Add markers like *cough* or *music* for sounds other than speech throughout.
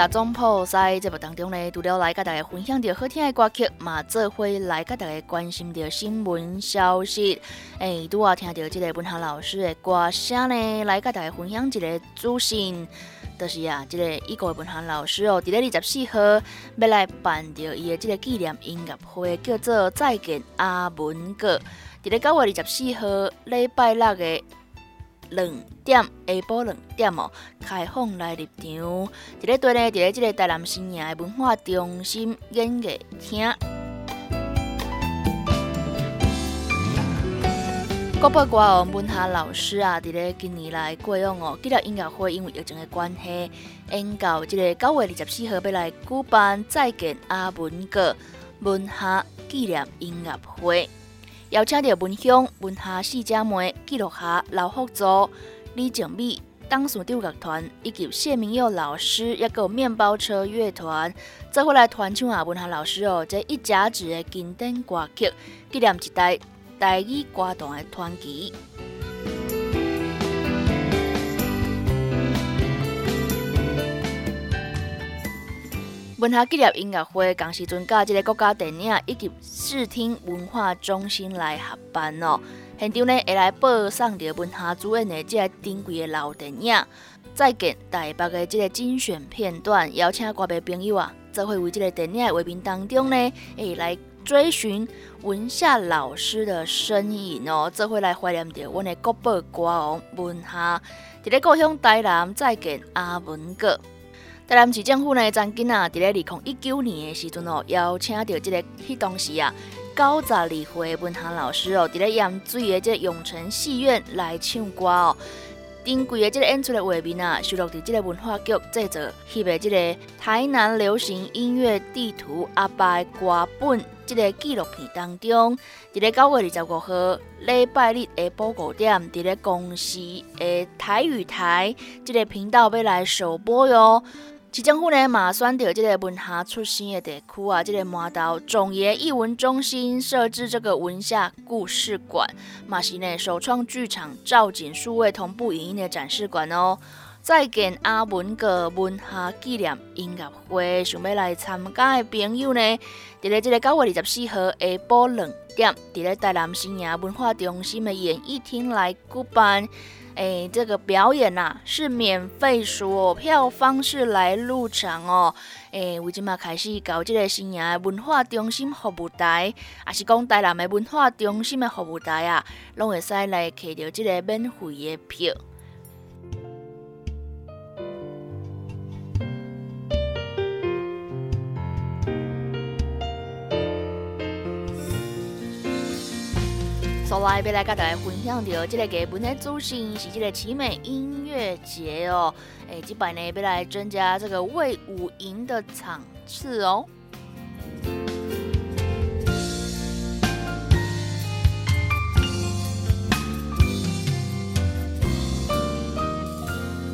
乐总铺在节目当中呢，除了来甲大家分享着好听的歌曲，嘛做伙来甲大家关心着新闻消息。诶，拄啊听到即个文学老师的歌声呢，来跟大家分享一个资讯，就是啊，即个一个文学老师哦，伫咧二十四号要来办着伊的即个纪念音乐会，叫做再见阿文哥。伫咧九月二十四号礼拜六的。两点下晡两点哦，开放来入场。伫咧对呢，伫咧即个台南新营的文化中心演艺厅。国宝歌王文夏老师啊，伫咧今年来过往哦，纪念音乐会因为疫情的关系，延到即个九月二十四号要来举办再见阿文哥文夏纪念音乐会。邀请到文香、文下四姐妹、记录下刘福祖、李静美、当属调乐团以及谢明佑老师，一个面包车乐团，再回来团唱啊文下老师哦，这一家子的经典歌曲，纪念一代台语歌坛的传奇。文化纪念音乐会，同时阵甲即个国家电影以及视听文化中心来合办哦。现场呢会来播送着文化主演的即个珍贵的老电影，再见台北的即个精选片段，邀请各位朋友啊，做会为即个电影的画面当中呢，会来追寻文夏老师的身影哦，做会来怀念着阮的国宝歌王文夏，伫咧故乡台南再见阿文哥。台南市政府呢，曾经啊，伫咧二零一九年的时阵哦，邀请到即个迄当时啊，九十二岁文行老师哦，伫咧盐水的即个永城戏院来唱歌哦。珍贵的即个演出的画面啊，收录伫即个文化局制作翕的即个台南流行音乐地图阿爸歌本即个纪录片当中，伫咧九月二十五号礼拜日下晡五点，伫咧公司的台语台即个频道要来首播哟。市政府呢，嘛选择这个文夏出生的地区啊，这个麻豆总爷艺文中心设置这个文夏故事馆，嘛是呢首创剧场造景数位同步影音的展示馆哦。再见阿文个文夏纪念音乐会，想要来参加的朋友呢，伫咧这个九月二十四号下晡两点，伫咧台南新营文化中心的演艺厅来举办。哎，这个表演呐是免费索票方式来入场哦。哎，为即嘛开始搞这个新营文化中心服务台，也是讲台南的文化中心的服务台啊，拢会使来摕到这个免费的票。所来要来跟大家分享到这个基本的主星是这个奇美音乐节哦，诶，这摆呢要来增加这个魏武营的场次哦。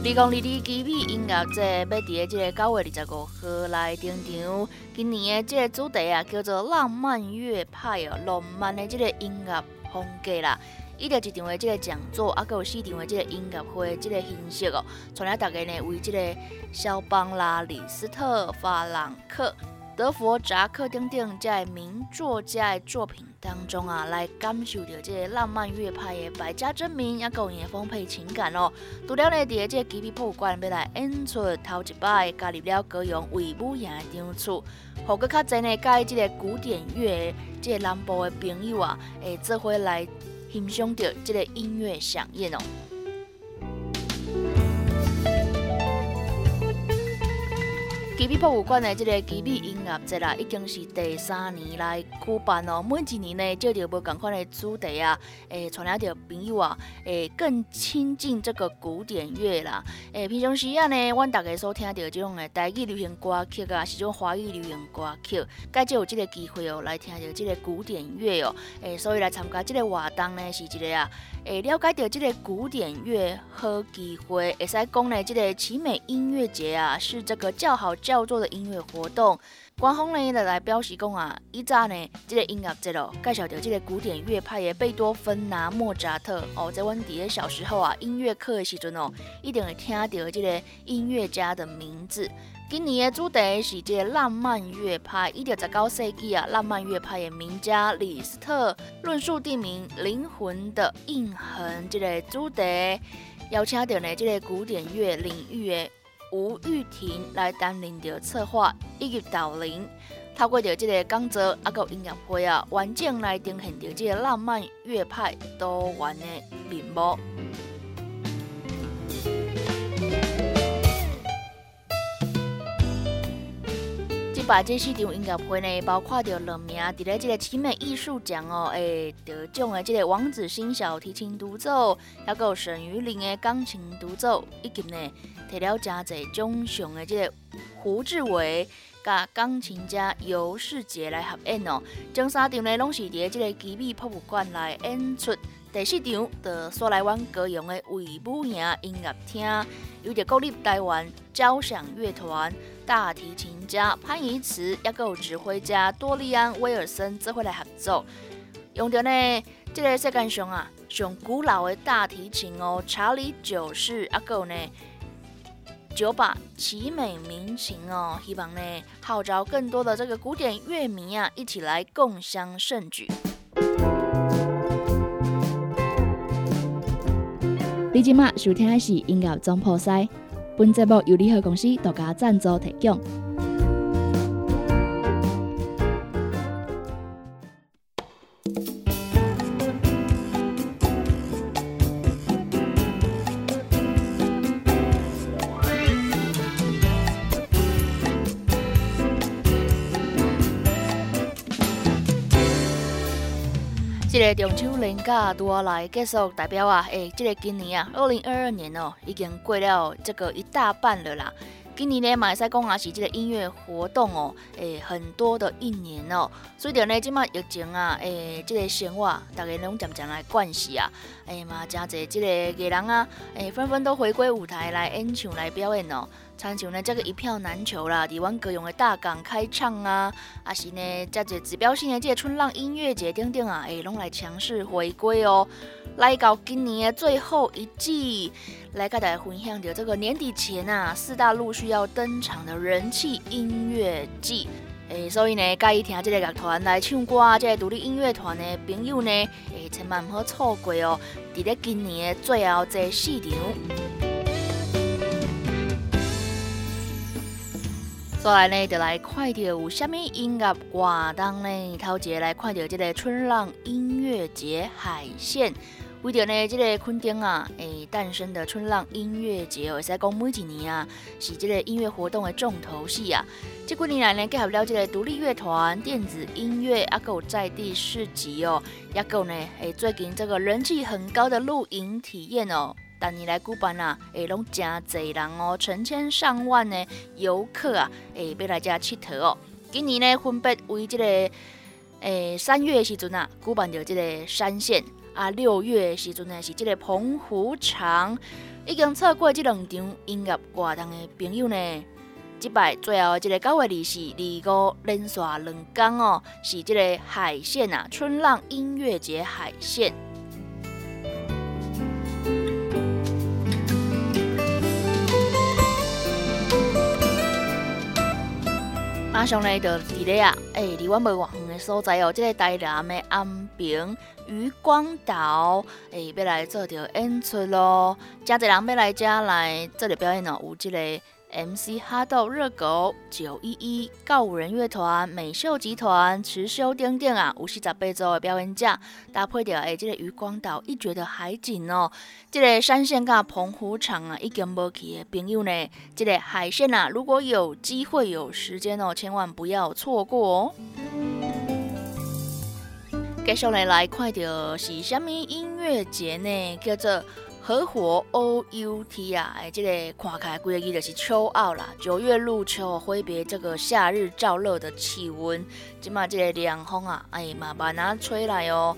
二零二二吉米音乐节要伫这个九月二十五号来登场，今年的即个主题啊叫做浪漫乐派哦，浪漫的即个音乐。风格啦，伊着一场的即个讲座，啊，佮有四场的即个音乐会即个形式哦，传来大家呢为即个肖邦拉里斯特、法兰克、德弗扎克等等在名作家的作品当中啊，来感受着即个浪漫乐派的百家争鸣，也有伊的丰沛情感哦。除了呢，伫个即个吉比博物馆要来演出头一摆，加入了歌咏维武营的场次。互搁较侪呢，介即个古典乐，即个南部的朋友啊，会做伙来欣赏着即个音乐响宴哦。吉米博物馆的这个吉米音乐节啦，已经是第三年来举办哦。每一年呢，借着无共款的主题啊，诶，传来着朋友啊，诶，更亲近这个古典乐啦。诶，平常时啊呢，阮大家所听到这种的台语流行歌曲啊，是种华语流行歌曲，介就有这个机会哦，来听着这个古典乐哦。诶，所以来参加这个活动呢，是一个啊，诶，了解到这个古典乐好机会。会使讲呢，这个奇美音乐节啊，是这个较好。叫做的音乐活动，官方呢也来表示讲啊，以早呢这个音乐节咯，介绍到这个古典乐派的贝多芬呐、莫扎特哦，在阮伫个小时候啊，音乐课的时阵哦，一定会听到这个音乐家的名字。今年的主题是这个浪漫乐派，一九十九世纪啊，浪漫乐派的名家李斯特论述地名灵魂的印痕这个主题，邀请到呢这个古典乐领域的。吴玉婷来担任着策划以及导领，透过着这个讲座啊，个音乐会啊，完整来呈现着这个浪漫乐派多元的面貌。把这四场音乐会呢，包括着两名伫咧这个奇美艺术奖哦，诶得奖的这个王子欣小提琴独奏，还有沈于玲的钢琴独奏，以及呢。提了真侪奖项的这个胡志伟甲钢琴家尤世杰来合演哦。前三场呢拢是伫这个吉美博物馆来演出，第四场的所来湾歌咏的魏武营音乐厅，有着国立台湾交响乐团大提琴家潘怡慈，也有指挥家多利安威尔森做伙来合作，用着呢这个世界上啊上古老的大提琴哦，查理九世，也有呢。九把奇美民琴哦，希望呢号召更多的这个古典乐迷啊，一起来共襄盛举。你即马收听的是音乐总破塞，本节目由联合公司独家赞助提供。中秋连假多来结束，代表啊，诶，这个今年啊，二零二二年哦，已经过了这个一大半了啦。今年呢，马赛公啊是这个音乐活动哦，诶，很多的一年哦。所以着呢，即马疫情啊，诶，这个生活大家拢渐渐来惯习啊，诶嘛，真侪这个艺人啊，诶，纷纷都回归舞台来演唱来表演哦。参像呢，这个一票难求啦，伫阮高雄的大港开唱啊，啊是呢，这个指标性的这个春浪音乐节等等啊，诶，拢来强势回归哦。来到今年的最后一季，来跟大家分享着这个年底前啊，四大陆续要登场的人气音乐季。诶，所以呢，介意听这个乐团来唱歌，这个独立音乐团的朋友呢，诶，千万唔好错过哦。伫咧今年的最后这四场。过来呢，就来看到有虾米音乐活动呢？头一个来看到这个春浪音乐节海线，为着呢这个昆丁啊，诶诞生的春浪音乐节哦，使讲每一年啊，是这个音乐活动的重头戏啊。这几年来呢，结合了这个独立乐团、电子音乐，啊，有在地市集哦，也够呢，诶最近这个人气很高的露营体验哦。逐年来举办啊，会拢真侪人哦，成千上万的游客啊，会要来遮佚佗哦。今年呢，分别为这个诶三月时阵啊，举办着这个山线啊；六月时阵呢，是这个澎湖场。已经错过这两场音乐活动的朋友呢，即摆最后这个九月二四、二五连续两天哦，是这个海线啊，春浪音乐节海线。马上呢，就伫咧啊，诶，离阮无远远的所在哦，即个台南的安平渔光岛，诶，要来做着演出咯。真侪人要来遮来做着表演哦，有即个 MC 哈豆热狗、九一一、告五人乐团、美秀集团、持修丁丁啊，有四十八组的表演者，搭配着诶，这个渔光岛一绝的海景哦，这个山线甲澎湖场啊，已经无去的朋友呢，这个海线啊，如果有机会有时间哦，千万不要错过哦。接下来来看到是虾米音乐节呢？叫做。合伙 O U T 啊，哎，这个看起来规个字就是秋奥啦。九月入秋，挥别这个夏日燥热的气温，即马这个凉风啊，哎嘛慢慢吹来哦。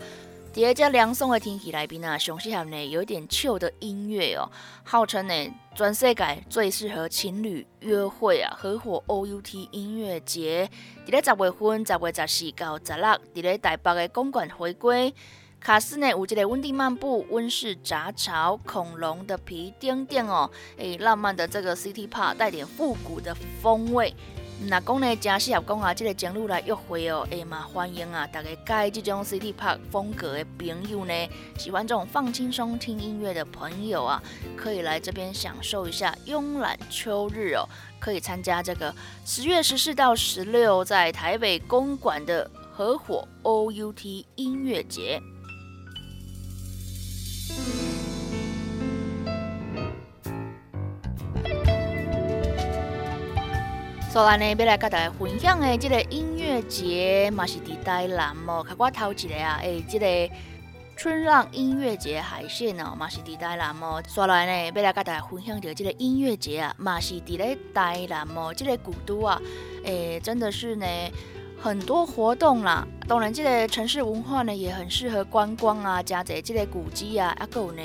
第二只凉爽的天气来宾啊，上适合呢有点秋的音乐哦，号称呢全世界最适合情侣约会啊。合伙 O U T 音乐节，伫咧十月份十月十四到十六，伫咧台北的公馆回归。卡斯呢，有一个温蒂漫步、温室杂草、恐龙的皮丁店哦，诶，浪漫的这个 City Park 带点复古的风味。那讲呢，真适合讲啊，这个前路来约会哦，诶嘛欢迎啊，大家介这种 City Park 风格的朋友呢，喜欢这种放轻松听音乐的朋友啊，可以来这边享受一下慵懒秋日哦，可以参加这个十月十四到十六在台北公馆的合伙 OUT 音乐节。所以呢，要来跟大家分享的这个音乐节，嘛是伫台南哦。看我头一个啊，诶，这个春浪音乐节海线哦，嘛是伫台南哦。所以呢，要来跟大家分享的这个音乐节啊，嘛是伫咧台南哦。这个古都啊，诶，真的是呢。很多活动啦，当然这个城市文化呢也很适合观光啊，加在这个古迹啊，啊够呢，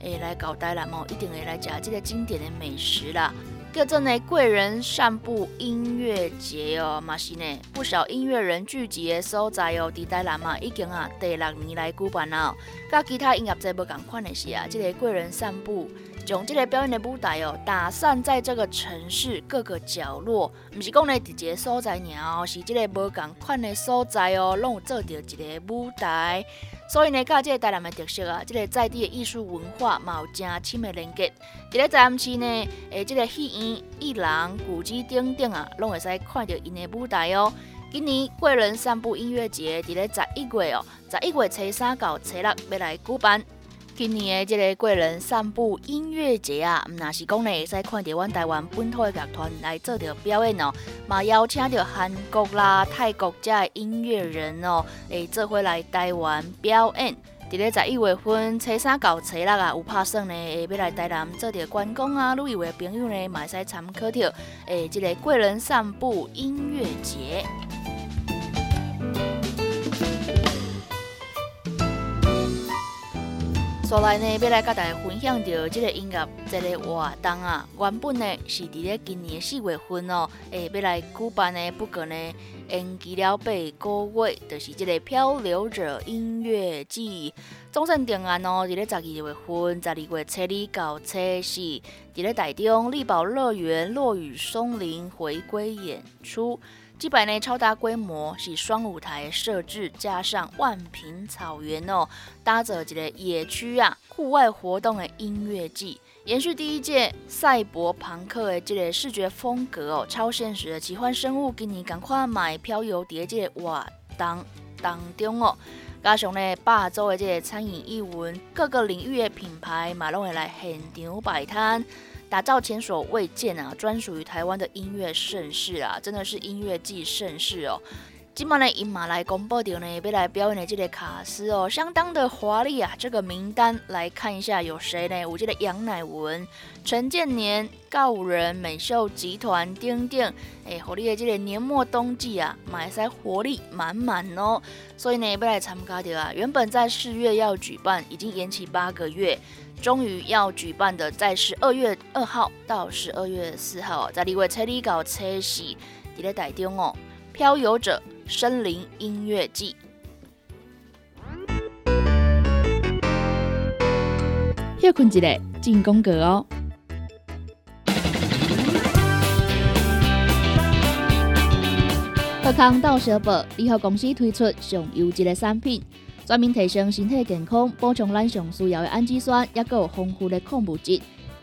诶来搞台南哦，一定会来食这个经典的美食啦。叫做呢贵人散步音乐节哦，嘛是呢不少音乐人聚集的所在哦，伫台南嘛已经啊第六年来举办了。甲其他音乐节无共款的是啊，这个贵人散步将这个表演的舞台哦，打散在这个城市各个角落，不是讲呢一个所在尔哦，是这个无共款的所在哦，拢有做着一个舞台。所以呢，甲这个台南的特色啊，这个在地的艺术文化嘛有真深的连接。伫咧台南市呢，诶，这个戏院、艺廊、古迹等等啊，拢会使看到因的舞台哦。今年贵人散步音乐节伫咧十一月哦，十一月初三到初六要来举办。今年的这个贵人散步音乐节啊，毋那是讲呢，会使看到阮台湾本土的乐团来做着表演哦，嘛邀请到韩国啦、泰国遮的音乐人哦，诶，做伙来台湾表演。伫咧十一月份，初三到初六啊，有拍算呢，会要来台南做着观光啊，旅游的朋友呢，嘛会使参考着诶，这个贵人散步音乐节。所来呢，要来甲大家分享到这个音乐这个活动啊，原本呢是伫咧今年四月份哦，诶，要来举办呢，不过呢延期了八个月，就是这个漂流者音乐季。总算定案哦，伫咧十二月份，十二月初二到初四，伫咧台中力宝乐园落雨松林回归演出。基本呢超大规模，是双舞台设置，加上万平草原哦，搭着一个野区啊，户外活动的音乐季，延续第一届赛博朋克的这个视觉风格哦，超现实的奇幻生物，今年赶快买漂游碟这个活动当中哦，加上呢霸州的这个餐饮艺文，各个领域的品牌马拢会来现场摆摊。打造前所未见啊，专属于台湾的音乐盛世啊，真的是音乐季盛世哦。今晚呢，以马来公布掉呢，要来表演的这个卡斯哦，相当的华丽啊。这个名单来看一下有谁呢？我记得杨乃文、陈建年、告人、美秀集团、丁丁，哎，活力的这个年末冬季啊，马来西亚活力满满哦。所以呢，要来参加掉啊。原本在四月要举办，已经延期八个月。终于要举办的，在十二月二号到十二月四号，在立位车里搞车喜，伫咧台中哦，漂游者森林音乐季。休困一下，进攻格哦。贺康到小宝联合公司推出上优质的产品。专门提升身体健康，补充咱上需要的氨基酸，也有丰富的矿物质。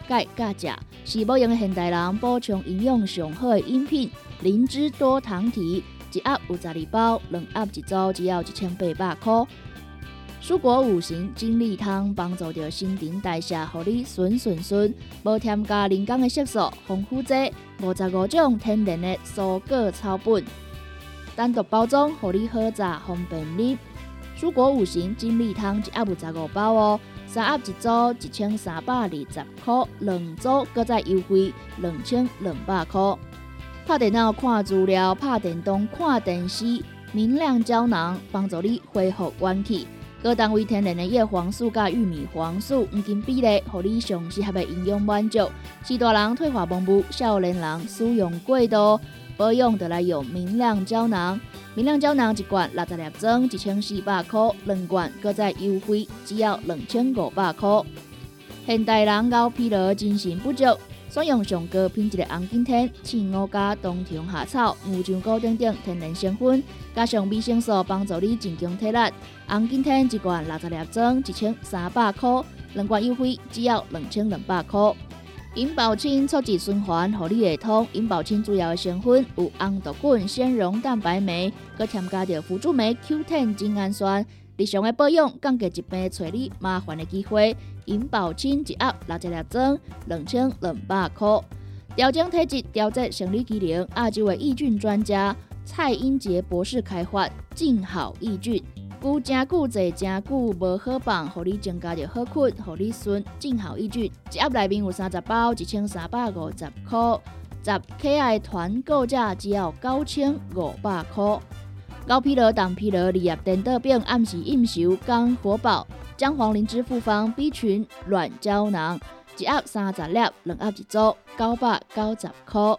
钙、钾、钾，是某用的现代人补充营养上好的饮品。灵芝多糖体一盒有十二包，两盒一组只要一千八百块。蔬果五行精力汤帮助着新陈代谢，互你顺顺顺，无添加人工的色素，防腐剂五十五种天然的蔬果草本，单独包装，互你好榨方便你。蔬果五行精力汤一盒有十五包哦，三盒一组一千三百二十块，两组搁再优惠两千两百块。拍电脑看资料，拍电动看电视，明亮胶囊帮助你恢复元气。各单位天然的叶黄素加玉米黄素黄金比例，互你上适合的营养满足。是大人退化盲目，少年人使用过度，保养得来用明亮胶囊。明亮胶囊一罐六十粒装，一千四百块；两罐搁再优惠，只要两千五百块。现代人熬疲劳、精神不足。选用上高品质的红景天、青乌加冬虫夏草、牛樟菇等等天然成分，加上维生素，帮助你增强体力。红景天一罐六十粒装，一千三百块；两罐优惠，只要两千两百块。银保清促进循环，合你会通。银保清主要的成分有红豆根、纤溶蛋白酶，佮添加着辅助酶 Q10 精氨酸。日常的保养，降低疾病找你麻烦的机会。银保清一盒六十粒装，两千两百块。调整体质、调节生理机能，亚洲的益菌专家蔡英杰博士开发静好益菌，久真久坐真久无好放，互你增加着好困，互你顺。静好益菌一盒内面有三十包，一千三百五十 *laughs* 块。十 KI 团购价只要九千五百块。高疲劳、胆疲劳、日夜颠倒病，暗时应酬刚火爆，姜黄灵芝复方 B 群软胶囊，一盒三十粒，两盒一组，九百九十块。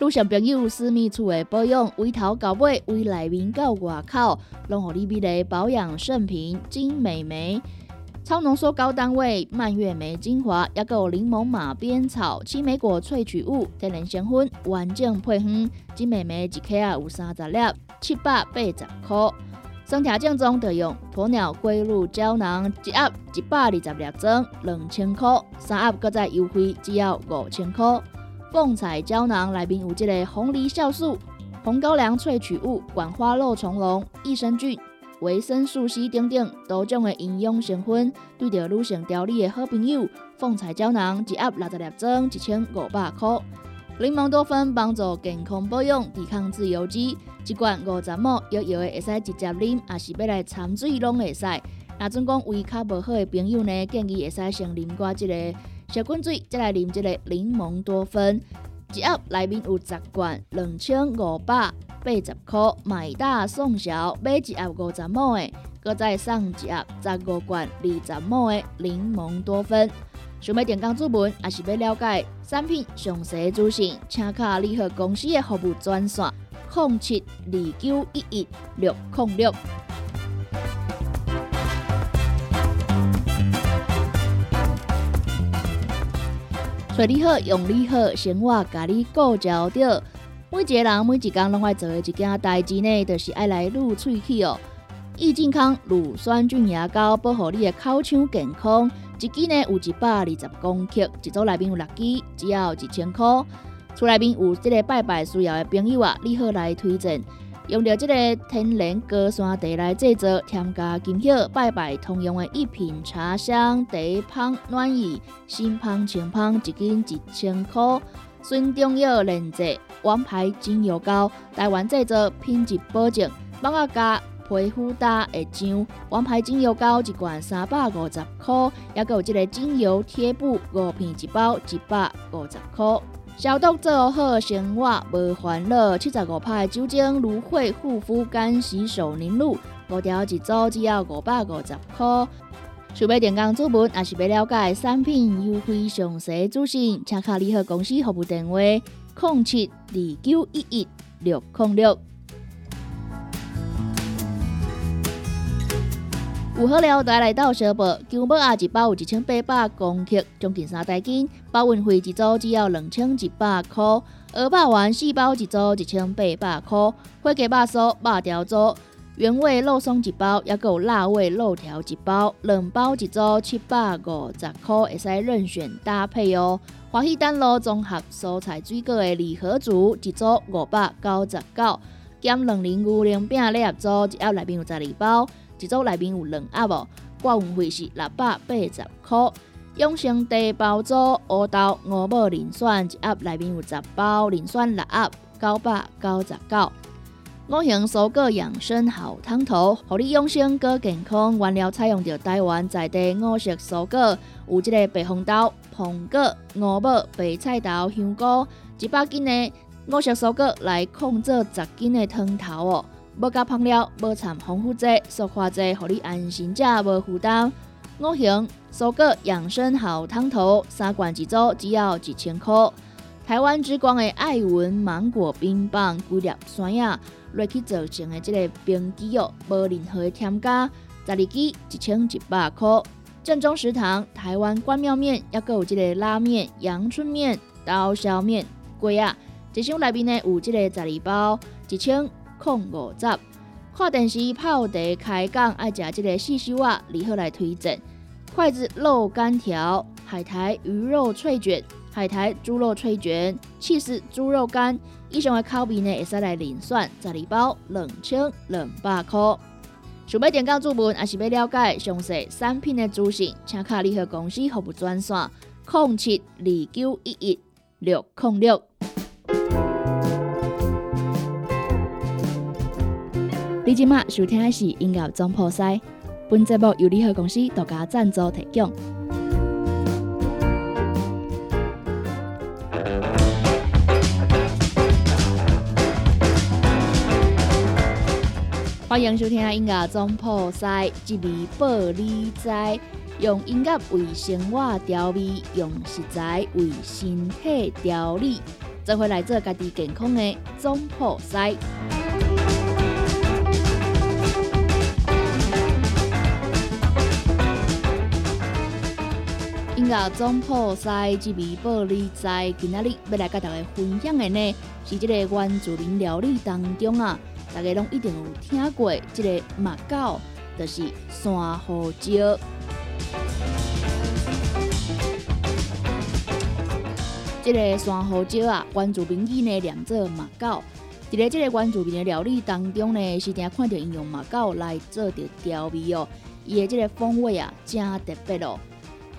女性朋友私密处的保养，围头到尾，围内面到外口，拢互你美丽保养圣品金美眉。超浓缩高单位蔓越莓精华，也有柠檬马鞭草、青莓果萃取物、天然香薰，完整配方。金美眉一克啊有三十粒，七百八十块。身体正宗的用鸵鸟龟鹿胶囊，一盒一百二十粒装，两千块。三盒搁再优惠，只要五千块。凤彩胶囊内面有这个红梨酵素、红高粱萃取物、管花肉虫龙、益生菌。维生素 C 等等多种的营养成分，对着女性调理的好朋友。凤彩胶囊一盒六十粒装，一千五百块。柠檬多酚帮助健康保养，抵抗自由基，一罐五十毛，有药的会使直接啉，也是要来掺水拢会使。那准讲胃较无好的朋友呢，建议会使先啉过这个小滚水，再来啉这个柠檬多酚。一盒内面有十罐，两千五百。八十块买大送小，买一盒五十毛的，搁再送一盒十五罐二十毛的柠檬多酚。想要点讲注文，还是要了解产品详细资讯，请卡联合公司的服务专线：零七二九一一六零六。找你好，用你好，生活甲你顾焦着。每一个人每一工拢爱做的一件代志呢，就是爱来撸喙齿哦。益健康乳酸菌牙膏保护你的口腔健康，一支呢有一百二十公克，一组内面有六支，只要一千块。厝内面有这个拜拜需要的朋友啊，你好来推荐，用着这个天然高山茶来制作，添加金叶拜拜通用的一品茶香茶香暖意，新香清香，一斤一千块。孙中药炼制。王牌精油膏，台湾制作，品质保证，帮我加皮肤打会痒。王牌精油膏一罐三百五十块，也有这个精油贴布五片一包，一百五十块。消毒做好，生活无烦恼。七十五派酒精芦荟护肤干洗手凝露，五条一组，只要五百五十块。想要电工主文，也是要了解产品优惠详细资讯，请卡联合公司服务电话。零七二九一一六零六，有好料带来到小宝，金宝啊一包有一千八百公克，将近三袋斤，包运费一组只要两千一百块。鹅霸丸四包一组一千八百块，花鸡肉酥、肉条组原味肉松一包，也有辣味肉条一包，两包一组七百五十块，会使任选搭配哦。华西丹路综合蔬菜水果的礼盒组一组五百九十九，减两零五零饼礼盒组一盒内面有十二包，一组内面有两盒哦。挂运费是六百八十块。永生茶包组乌豆五宝磷酸一盒内面有十包，磷酸六盒九百九十九。五行蔬果养生好汤头，互你养生更健康。原料采用着台湾在地五色蔬果，有即个白红豆、苹果、五宝、白菜头、香菇，一百斤的五色蔬果来控制十斤的汤头哦。无加香料，无掺防腐剂、塑化剂，互你安心食，无负担。五行蔬果养生好汤头，三罐一组，只要一千块。台湾之光的爱文芒果冰棒，几粒酸呀。落去做成的这个冰机哦，无任何的添加，十二支一千一百块。正宗食堂台湾官庙面，也有这个拉面、阳春面、刀削面，贵啊！一箱内面呢有这个十二包，一千空五十。看电视泡茶开讲，爱食这个四修啊，如何来推荐？筷子肉干条、海苔鱼肉脆卷、海苔猪肉脆卷、气势猪肉干。以上的口味呢，会使来零选十二包，两千两百块。想要点购注文，还是要了解详细产品的资讯，请卡联合公司服务专线：零七二九一一六零六。你今麦收听的是音乐总破塞，本节目由联合公司独家赞助提供。欢迎收听音乐总破塞，一味保你知，用音乐为生活调味，用食材为身体调理，做回来做家己健康的总破塞。音乐总破塞，一味保你知，今仔日要来甲大家分享的呢，是这个原住民料理当中啊。大家拢一定有听过，这个马告就是山胡椒。这个山胡椒啊，原住民语呢念做马告。伫咧这个原住民的料理当中呢，是定看到应用马告来做着调味哦。伊的这个风味啊，真特别哦，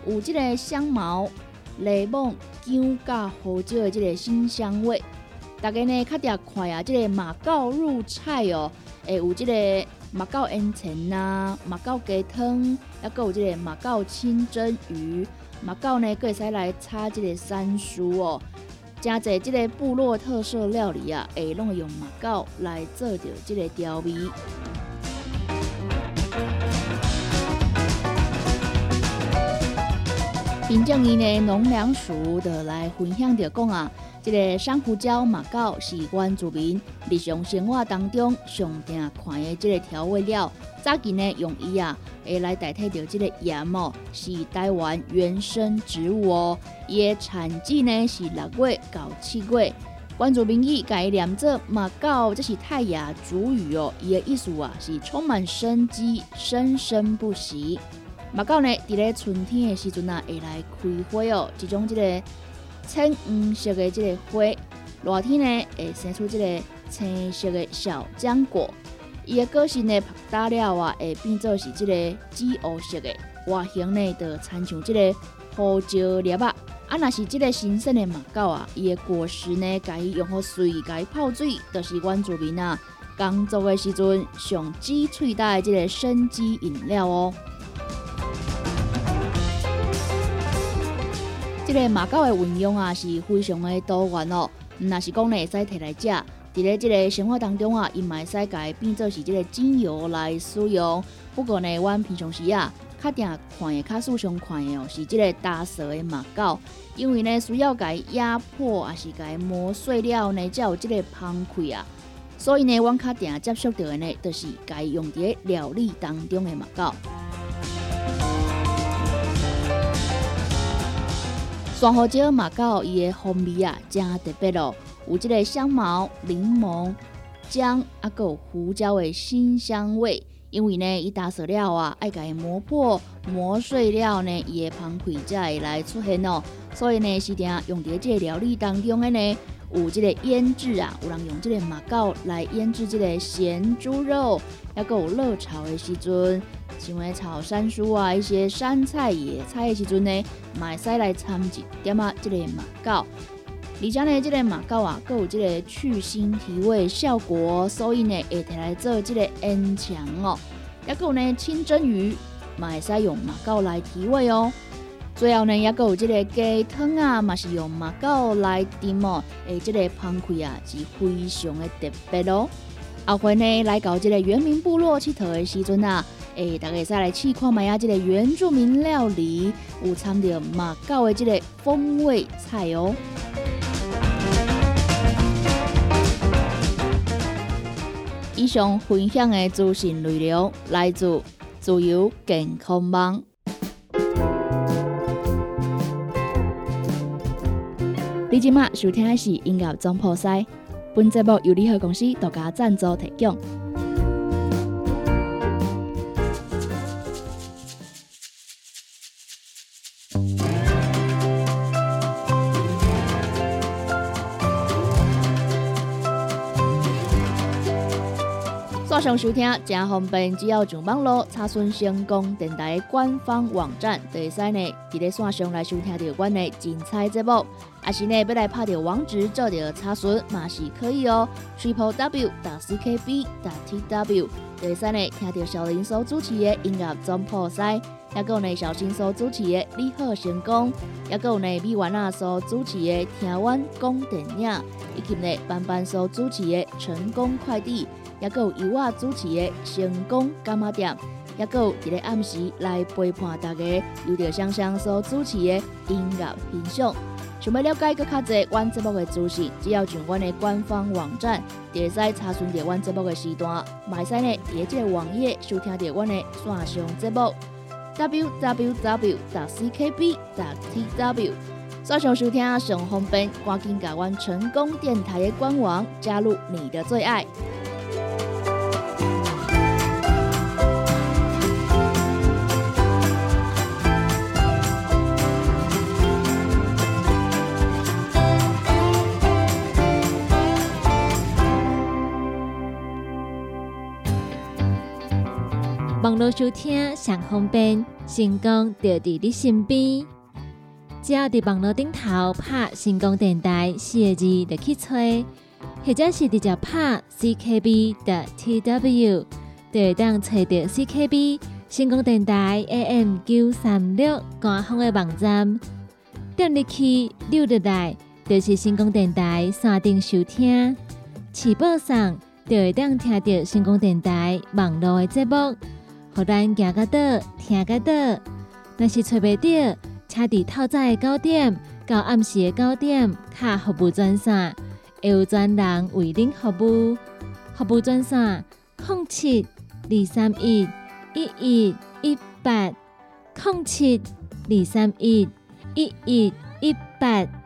有这个香茅、柠檬、姜加胡椒的这个新香味。大家呢，较定看啊，即个马告入菜哦，会有即个马告烟尘呐，马告鸡汤，还有即个马告清蒸鱼，马告呢，可会使来炒即个山蔬哦，真侪即个部落特色料理啊，会拢用马告来做着即个调味。平正伊呢，农粮署的来分享着讲啊。这个珊瑚礁马告是原住民日常生活当中上常看的这个调味料。早期呢用伊啊，会来代替掉这个盐哦，是台湾原生植物哦。伊的产季呢是六月到七月。原住民语改念做马告，这是泰雅主语哦。伊的意思啊是充满生机、生生不息。马告呢，伫咧春天的时阵啊，会来开花哦，一种这个。青黄色的这个花，热天呢会生出这个青色的小浆果。伊的果实呢打了啊，会变做是这个紫乌色的，外形呢就参像这个胡椒粒啊。啊，若是这个新鲜的马告啊，伊的果实呢，甲伊用好水，甲伊泡水，就是阮住民啊工作的时阵上挤喙带的这个生机饮料哦。这个马告的运用啊是非常的多元哦。若是讲呢，会使摕来食，伫咧这个生活当中啊，伊嘛会使改变做是这个精油来使用。不过呢，阮平常时啊，较定看的较时常看的哦，是这个大色的马告，因为呢需要改压迫，还是改磨碎了呢，才有这个香气啊。所以呢，阮较定接触到的呢，就是改用伫料理当中的马告。双胡椒马告伊的风味啊，真特别咯，有即个香茅、柠檬、姜啊，有胡椒的新香味。因为呢，伊打碎了啊，爱甲伊磨破、磨碎了呢，伊的芳气才会来出现哦。所以呢，是定用伫即个料理当中的呢，有即个腌制啊，有人用即个马告来腌制即个咸猪肉，还有热炒的时阵，像为炒山蔬啊，一些山菜、野菜的时阵呢，买使来掺一点啊，即个马告。而且呢，即个马告啊，佮有即个去腥提味效果，所以呢，会提来做即个腌肠哦。也佮有呢，清蒸鱼，嘛会使用马告来提味哦。最后呢，也佮有即个鸡汤啊，嘛是用马告来炖哦。诶，即个香气啊，是非常的特别哦。后回呢，来到这个原民部落佚佗的时阵啊，诶，大家会使来试看卖啊，这个原住民料理有掺着马告的这个风味菜哦。以上分享的资讯内容来自自由健康网。你今麦收听的是音乐总破塞，本节目由联合公司独家赞助提供。线上收听正方便，只要上网络查询成功电台官方网站，就会使呢伫咧线上来收听到阮的精彩节目。阿是呢要来拍条网址做着查询嘛是可以哦。triple w 打 c k b 打 t w 第三呢听到小林所主持的音乐总破塞，也有呢小新所主持的你好成功，也有呢米丸啊所主持的听完讲电影，以及呢班班所主持的成功快递。也有由我主持的成功干妈店，也有一个暗时来陪伴大家，有着香香所主持的音乐欣赏。想要了解更较侪阮节目的资讯，只要上阮的官方网站，就会使查询到阮节目的时段。买使呢，伫即个网页收听到阮的线上节目 www.ckb.tw，。线上收听上方便，赶紧加阮成功电台的官网，加入你的最爱。网络收听上方便，成功就伫你身边。只要伫网络顶头拍“成功电台”四个字，就去找，或者是直接拍 “ckb” 的 tw，就会当找到 CKB 成功电台 AM 九三六官方的网站。点入去溜入来，就是成功电台山顶收听。起播上就会当听到成功电台网络的节目。互咱行个倒，听个倒。若是找袂到，请伫透早的九点到暗时的九点，卡服务专线，会有专人为您服务。服务专线：零七二三一一一一八，零七二三一一一一八。